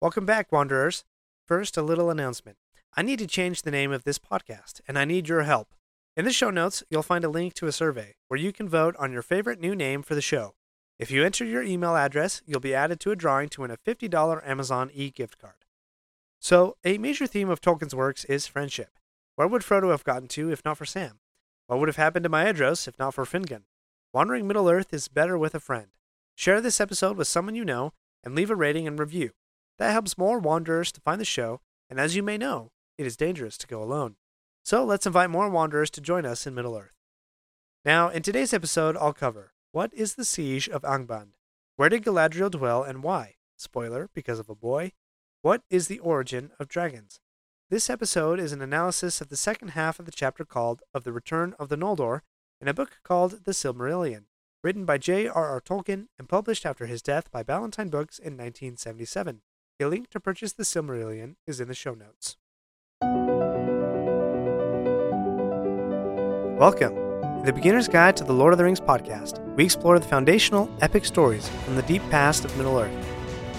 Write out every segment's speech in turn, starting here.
Welcome back, Wanderers. First, a little announcement. I need to change the name of this podcast, and I need your help. In the show notes, you'll find a link to a survey where you can vote on your favorite new name for the show. If you enter your email address, you'll be added to a drawing to win a $50 Amazon e gift card. So, a major theme of Tolkien's works is friendship. Where would Frodo have gotten to if not for Sam? What would have happened to Maedhros if not for Fingon? Wandering Middle Earth is better with a friend. Share this episode with someone you know and leave a rating and review. That helps more wanderers to find the show, and as you may know, it is dangerous to go alone. So let's invite more wanderers to join us in Middle Earth. Now, in today's episode, I'll cover what is the siege of Angband? Where did Galadriel dwell and why? Spoiler, because of a boy. What is the origin of dragons? This episode is an analysis of the second half of the chapter called Of the Return of the Noldor in a book called The Silmarillion, written by J.R.R. Tolkien and published after his death by Ballantine Books in 1977. A link to purchase The Silmarillion is in the show notes. Welcome. In the Beginner's Guide to the Lord of the Rings podcast, we explore the foundational, epic stories from the deep past of Middle Earth.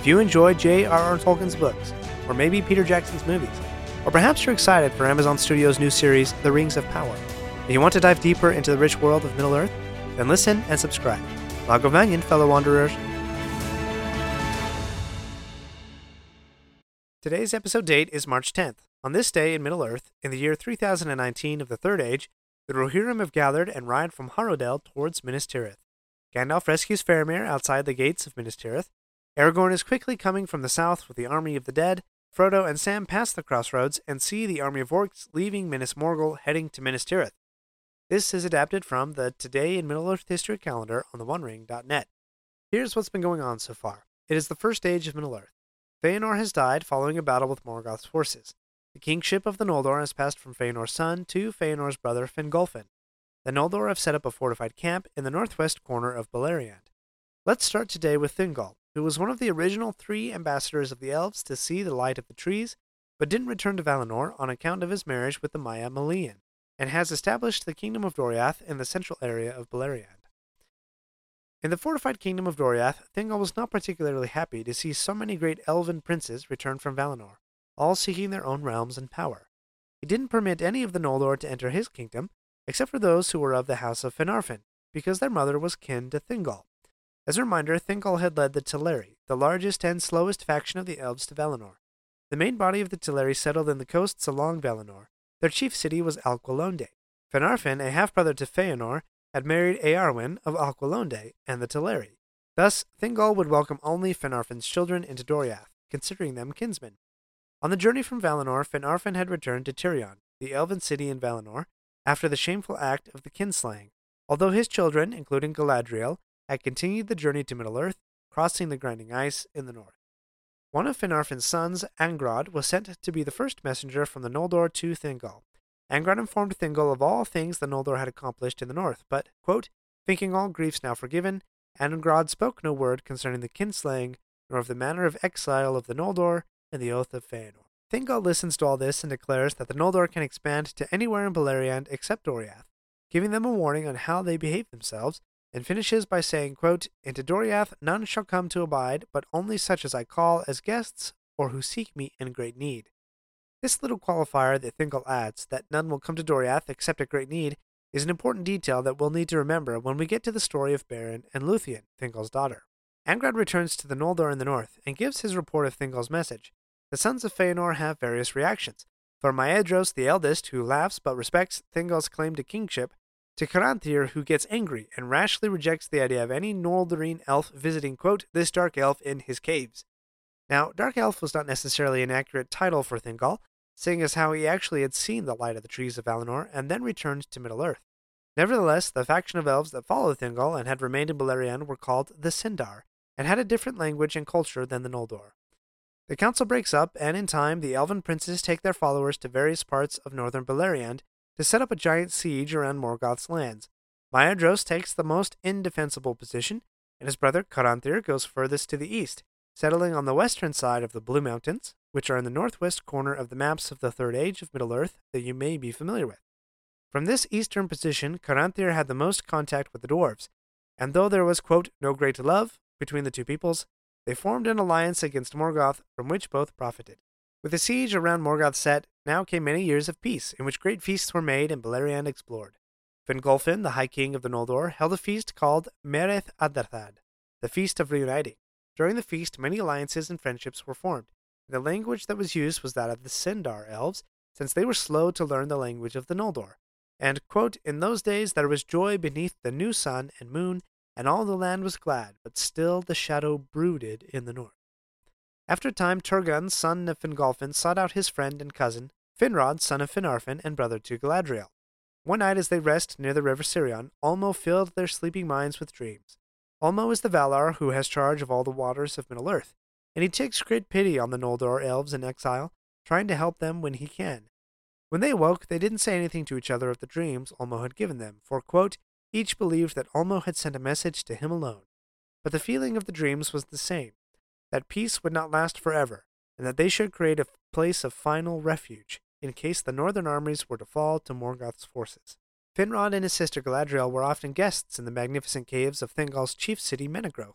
If you enjoy J.R.R. Tolkien's books, or maybe Peter Jackson's movies, or perhaps you're excited for Amazon Studios' new series, The Rings of Power, and you want to dive deeper into the rich world of Middle Earth, then listen and subscribe. Lagovanian, fellow wanderers. Today's episode date is March 10th. On this day in Middle Earth, in the year 3019 of the Third Age, the Rohirrim have gathered and ride from Harrowdale towards Minas Tirith. Gandalf rescues Faramir outside the gates of Minas Tirith. Aragorn is quickly coming from the south with the army of the dead. Frodo and Sam pass the crossroads and see the army of orcs leaving Minas Morgul heading to Minas Tirith. This is adapted from the Today in Middle Earth History calendar on the OneRing.net. Here's what's been going on so far. It is the first age of Middle Earth. Feanor has died following a battle with Morgoth's forces. The kingship of the Noldor has passed from Feanor's son to Feanor's brother Fingolfin. The Noldor have set up a fortified camp in the northwest corner of Beleriand. Let's start today with Thingol, who was one of the original three ambassadors of the elves to see the light of the trees, but didn't return to Valinor on account of his marriage with the Maia Melian, and has established the kingdom of Doriath in the central area of Beleriand. In the fortified kingdom of Doriath, Thingol was not particularly happy to see so many great elven princes return from Valinor all seeking their own realms and power. He didn't permit any of the Noldor to enter his kingdom, except for those who were of the house of Finarfin, because their mother was kin to Thingol. As a reminder, Thingol had led the Teleri, the largest and slowest faction of the elves to Valinor. The main body of the Teleri settled in the coasts along Valinor. Their chief city was Alqualondë. Finarfin, a half-brother to Feanor, had married Eärwen of Alqualondë and the Teleri. Thus, Thingol would welcome only Finarfin's children into Doriath, considering them kinsmen. On the journey from Valinor, Finarfin had returned to Tirion, the elven city in Valinor, after the shameful act of the kinslaying, although his children, including Galadriel, had continued the journey to Middle-earth, crossing the grinding ice in the north. One of Finarfin's sons, Angrod, was sent to be the first messenger from the Noldor to Thingol. Angrod informed Thingol of all things the Noldor had accomplished in the north, but, quote, thinking all griefs now forgiven, Angrod spoke no word concerning the kinslaying, nor of the manner of exile of the Noldor, and the Oath of Feanor. Thingol listens to all this and declares that the Noldor can expand to anywhere in Beleriand except Doriath, giving them a warning on how they behave themselves, and finishes by saying, quote, Into Doriath none shall come to abide, but only such as I call as guests, or who seek me in great need. This little qualifier that Thingol adds, that none will come to Doriath except at great need, is an important detail that we'll need to remember when we get to the story of Beren and Luthien, Thingol's daughter. Angrod returns to the Noldor in the north and gives his report of Thingol's message. The sons of Feanor have various reactions. From Maedhros, the eldest, who laughs but respects Thingol's claim to kingship, to Caranthir, who gets angry and rashly rejects the idea of any Noldorine elf visiting, quote, this dark elf in his caves. Now, Dark Elf was not necessarily an accurate title for Thingol, seeing as how he actually had seen the light of the trees of Valinor and then returned to Middle Earth. Nevertheless, the faction of elves that followed Thingol and had remained in Beleriand were called the Sindar, and had a different language and culture than the Noldor. The council breaks up, and in time, the elven princes take their followers to various parts of northern Beleriand to set up a giant siege around Morgoth's lands. Maedhros takes the most indefensible position, and his brother Caranthir goes furthest to the east, settling on the western side of the Blue Mountains, which are in the northwest corner of the maps of the Third Age of Middle Earth that you may be familiar with. From this eastern position, Caranthir had the most contact with the dwarves, and though there was, quote, no great love between the two peoples, they formed an alliance against Morgoth from which both profited. With the siege around Morgoth set, now came many years of peace, in which great feasts were made and Beleriand explored. Fingolfin, the High King of the Noldor, held a feast called Mereth Aderthad, the Feast of Reuniting. During the feast, many alliances and friendships were formed. The language that was used was that of the Sindar elves, since they were slow to learn the language of the Noldor. And, quote, In those days there was joy beneath the new sun and moon, and all the land was glad, but still the shadow brooded in the north. After a time, Turgon, son of Fingolfin, sought out his friend and cousin, Finrod, son of Finarfin, and brother to Galadriel. One night as they rest near the river Sirion, Ulmo filled their sleeping minds with dreams. Ulmo is the Valar who has charge of all the waters of Middle Earth, and he takes great pity on the Noldor elves in exile, trying to help them when he can. When they awoke, they didn't say anything to each other of the dreams Ulmo had given them, for, quote, each believed that Ulmo had sent a message to him alone. But the feeling of the dreams was the same that peace would not last forever, and that they should create a place of final refuge in case the northern armies were to fall to Morgoth's forces. Finrod and his sister Galadriel were often guests in the magnificent caves of Thingol's chief city Menegroth,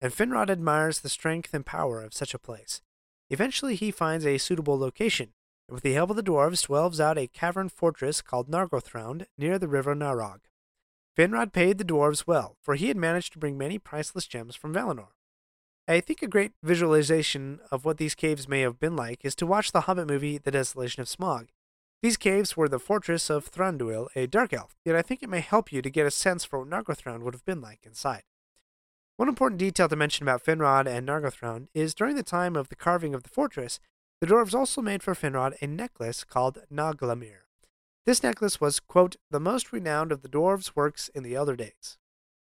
and Finrod admires the strength and power of such a place. Eventually, he finds a suitable location, and with the help of the dwarves, dwells out a cavern fortress called Nargothrond near the river Narog. Finrod paid the dwarves well, for he had managed to bring many priceless gems from Valinor. I think a great visualization of what these caves may have been like is to watch the Hobbit movie The Desolation of Smaug. These caves were the fortress of Thranduil, a dark elf, yet I think it may help you to get a sense for what Nargothrond would have been like inside. One important detail to mention about Finrod and Nargothrond is during the time of the carving of the fortress, the dwarves also made for Finrod a necklace called Nauglamír. This necklace was, quote, the most renowned of the dwarves' works in the elder days.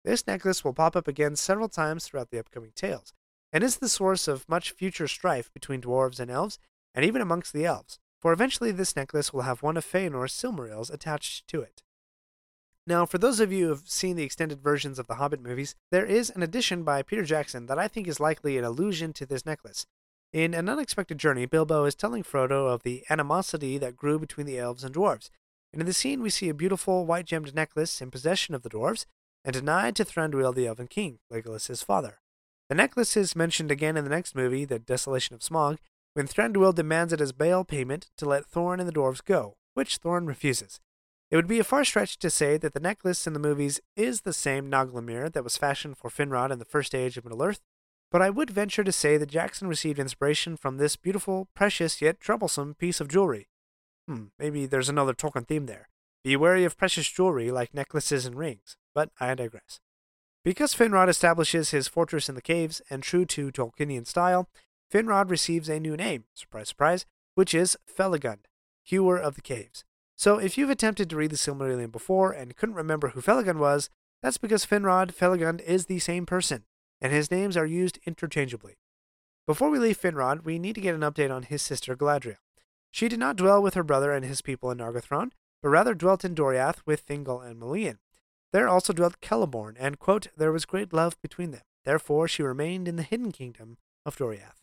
This necklace will pop up again several times throughout the upcoming tales, and is the source of much future strife between dwarves and elves, and even amongst the elves, for eventually this necklace will have one of Feanor's Silmarils attached to it. Now, for those of you who have seen the extended versions of the Hobbit movies, there is an addition by Peter Jackson that I think is likely an allusion to this necklace. In An Unexpected Journey, Bilbo is telling Frodo of the animosity that grew between the elves and dwarves, and in the scene we see a beautiful white gemmed necklace in possession of the dwarves, and denied to Thranduil the Elven King, Legolas's father. The necklace is mentioned again in the next movie, The Desolation of Smaug, when Thranduil demands it as bail payment to let Thorin and the dwarves go, which Thorin refuses. It would be a far stretch to say that the necklace in the movies is the same Nauglamír that was fashioned for Finrod in the first age of Middle Earth, but I would venture to say that Jackson received inspiration from this beautiful, precious, yet troublesome piece of jewelry. Hmm, maybe there's another Tolkien theme there. Be wary of precious jewelry like necklaces and rings, but I digress. Because Finrod establishes his fortress in the caves, and true to Tolkienian style, Finrod receives a new name, surprise, surprise, which is Felagund, Hewer of the Caves. So if you've attempted to read the Silmarillion before and couldn't remember who Felagund was, that's because Finrod Felagund is the same person, and his names are used interchangeably. Before we leave Finrod, we need to get an update on his sister Galadriel. She did not dwell with her brother and his people in Nargothrond, but rather dwelt in Doriath with Thingol and Melian. There also dwelt Celeborn, and, quote, there was great love between them. Therefore she remained in the hidden kingdom of Doriath.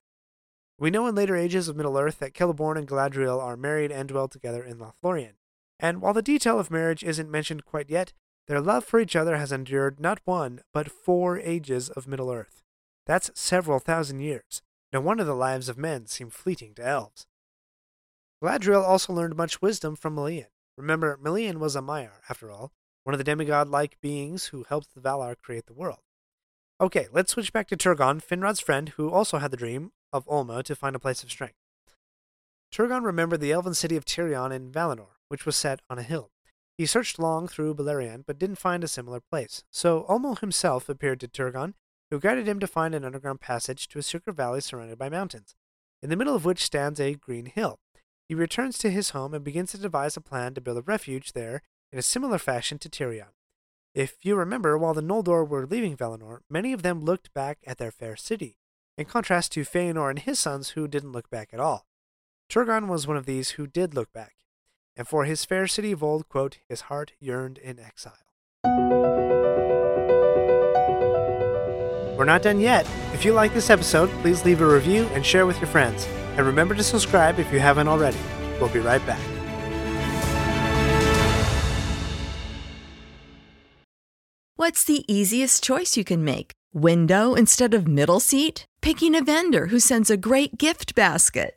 We know in later ages of Middle Earth that Celeborn and Galadriel are married and dwell together in Lothlorien. And while the detail of marriage isn't mentioned quite yet, their love for each other has endured not one, but four ages of Middle Earth. That's several thousand years. No wonder the lives of men seem fleeting to elves. Galadriel also learned much wisdom from Melian. Remember, Melian was a Maiar, after all, one of the demigod like beings who helped the Valar create the world. Okay, let's switch back to Turgon, Finrod's friend, who also had the dream of Ulmo to find a place of strength. Turgon remembered the elven city of Tirion in Valinor, which was set on a hill. He searched long through Beleriand, but didn't find a similar place. So Ulmo himself appeared to Turgon, who guided him to find an underground passage to a secret valley surrounded by mountains, in the middle of which stands a green hill. He returns to his home and begins to devise a plan to build a refuge there in a similar fashion to Tirion. If you remember, while the Noldor were leaving Valinor, many of them looked back at their fair city, in contrast to Feanor and his sons who didn't look back at all. Turgon was one of these who did look back, and for his fair city of old, quote, his heart yearned in exile. We're not done yet. If you like this episode, please leave a review and share with your friends. And remember to subscribe if you haven't already. We'll be right back. What's the easiest choice you can make? Window instead of middle seat? Picking a vendor who sends a great gift basket?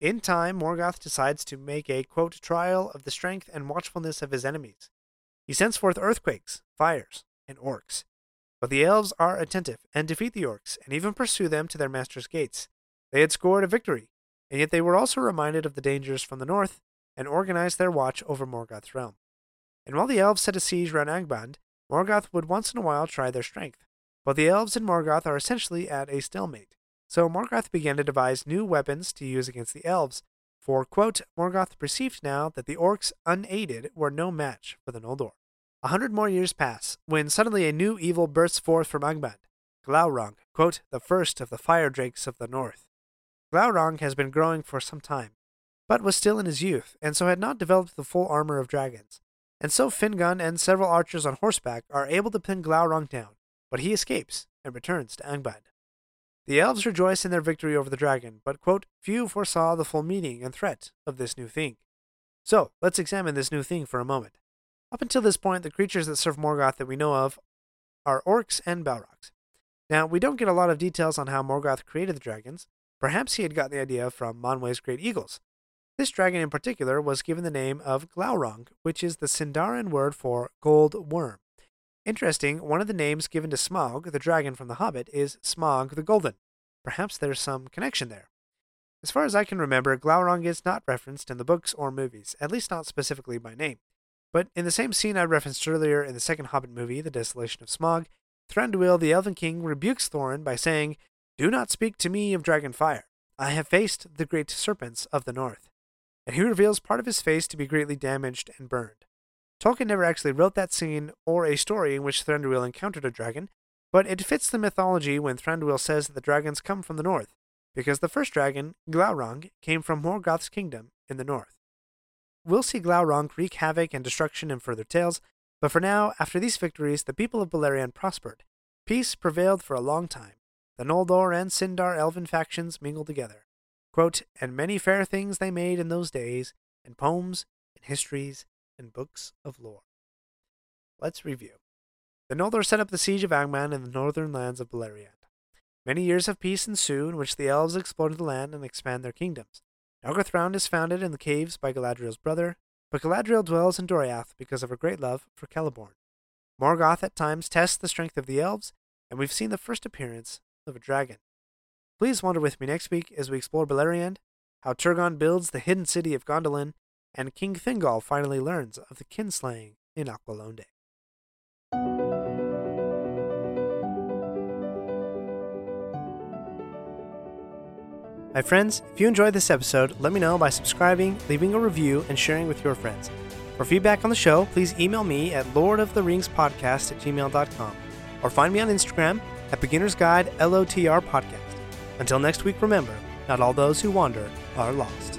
In time, Morgoth decides to make a, quote, trial of the strength and watchfulness of his enemies. He sends forth earthquakes, fires, and orcs. But the elves are attentive and defeat the orcs and even pursue them to their master's gates. They had scored a victory, and yet they were also reminded of the dangers from the north and organized their watch over Morgoth's realm. And while the elves set a siege round Angband, Morgoth would once in a while try their strength. But the elves and Morgoth are essentially at a stalemate. So Morgoth began to devise new weapons to use against the elves, for, quote, Morgoth perceived now that the orcs unaided were no match for the Noldor. A hundred more years pass, when suddenly a new evil bursts forth from Angband, Glaurung, quote, the first of the fire drakes of the north. Glaurung has been growing for some time, but was still in his youth, and so had not developed the full armor of dragons. And so Fingon and several archers on horseback are able to pin Glaurung down, but he escapes and returns to Angband. The elves rejoice in their victory over the dragon, but, quote, few foresaw the full meaning and threat of this new thing. So, let's examine this new thing for a moment. Up until this point, the creatures that serve Morgoth that we know of are orcs and balrogs. Now, we don't get a lot of details on how Morgoth created the dragons. Perhaps he had gotten the idea from Manwë's great eagles. This dragon in particular was given the name of Glaurung, which is the Sindarin word for gold worm. Interesting, one of the names given to Smaug, the dragon from The Hobbit, is Smaug the Golden. Perhaps there's some connection there. As far as I can remember, Glaurung is not referenced in the books or movies, at least not specifically by name. But in the same scene I referenced earlier in the second Hobbit movie, The Desolation of Smaug, Thranduil the Elven King rebukes Thorin by saying, Do not speak to me of dragon fire. I have faced the great serpents of the north. And he reveals part of his face to be greatly damaged and burned. Tolkien never actually wrote that scene or a story in which Thranduil encountered a dragon, but it fits the mythology when Thranduil says that the dragons come from the north, because the first dragon, Glaurung, came from Morgoth's kingdom in the north. We'll see Glaurung wreak havoc and destruction in further tales, but for now, after these victories, the people of Beleriand prospered. Peace prevailed for a long time. The Noldor and Sindar elven factions mingled together. Quote, and many fair things they made in those days, and poems, and histories, and books of lore. Let's review. The Noldor set up the siege of Angband in the northern lands of Beleriand. Many years of peace ensue in which the elves explore the land and expand their kingdoms. Nargothrond is founded in the caves by Galadriel's brother, but Galadriel dwells in Doriath because of her great love for Celeborn. Morgoth at times tests the strength of the elves, and we've seen the first appearance of a dragon. Please wander with me next week as we explore Beleriand, how Turgon builds the hidden city of Gondolin, and King Thingol finally learns of the kinslaying in Alqualondë. My friends. If you enjoyed this episode, let me know by subscribing, leaving a review, and sharing with your friends. For feedback on the show, please email me at lordoftheringspodcast at gmail.com or find me on Instagram at Beginner's Guide LOTR Podcast. Until next week, remember, not all those who wander are lost.